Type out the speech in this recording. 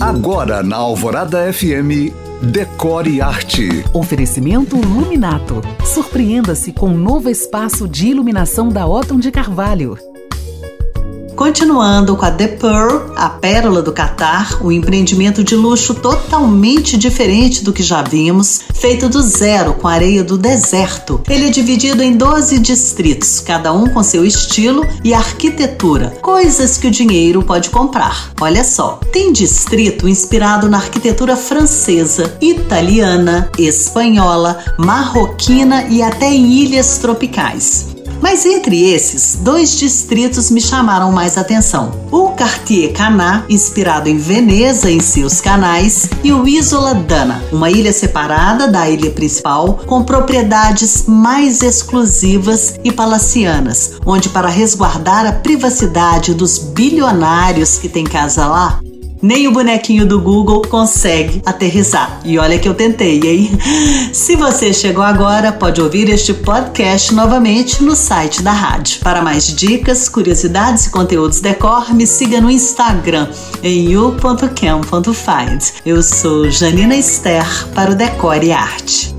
Agora na Alvorada FM, Decore Arte. Oferecimento Luminato. Surpreenda-se com um novo espaço de iluminação da Otton de Carvalho. Continuando com a The Pearl, a pérola do Catar, um empreendimento de luxo totalmente diferente do que já vimos, feito do zero com areia do deserto. Ele é dividido em 12 distritos, cada um com seu estilo e arquitetura, coisas que o dinheiro pode comprar. Olha só, tem distrito inspirado na arquitetura francesa, italiana, espanhola, marroquina e até em ilhas tropicais. Mas entre esses, dois distritos me chamaram mais atenção: o Cartier Canà, inspirado em Veneza em seus canais, e o Isola Dana, uma ilha separada da ilha principal, com propriedades mais exclusivas e palacianas, onde, para resguardar a privacidade dos bilionários que têm casa lá, nem o bonequinho do Google consegue aterrissar. E olha que eu tentei, hein? Se você chegou agora, pode ouvir este podcast novamente no site da rádio. Para mais dicas, curiosidades e conteúdos decor, me siga no Instagram em you.cam.find. Eu sou Janina Esther para o Decore e Arte.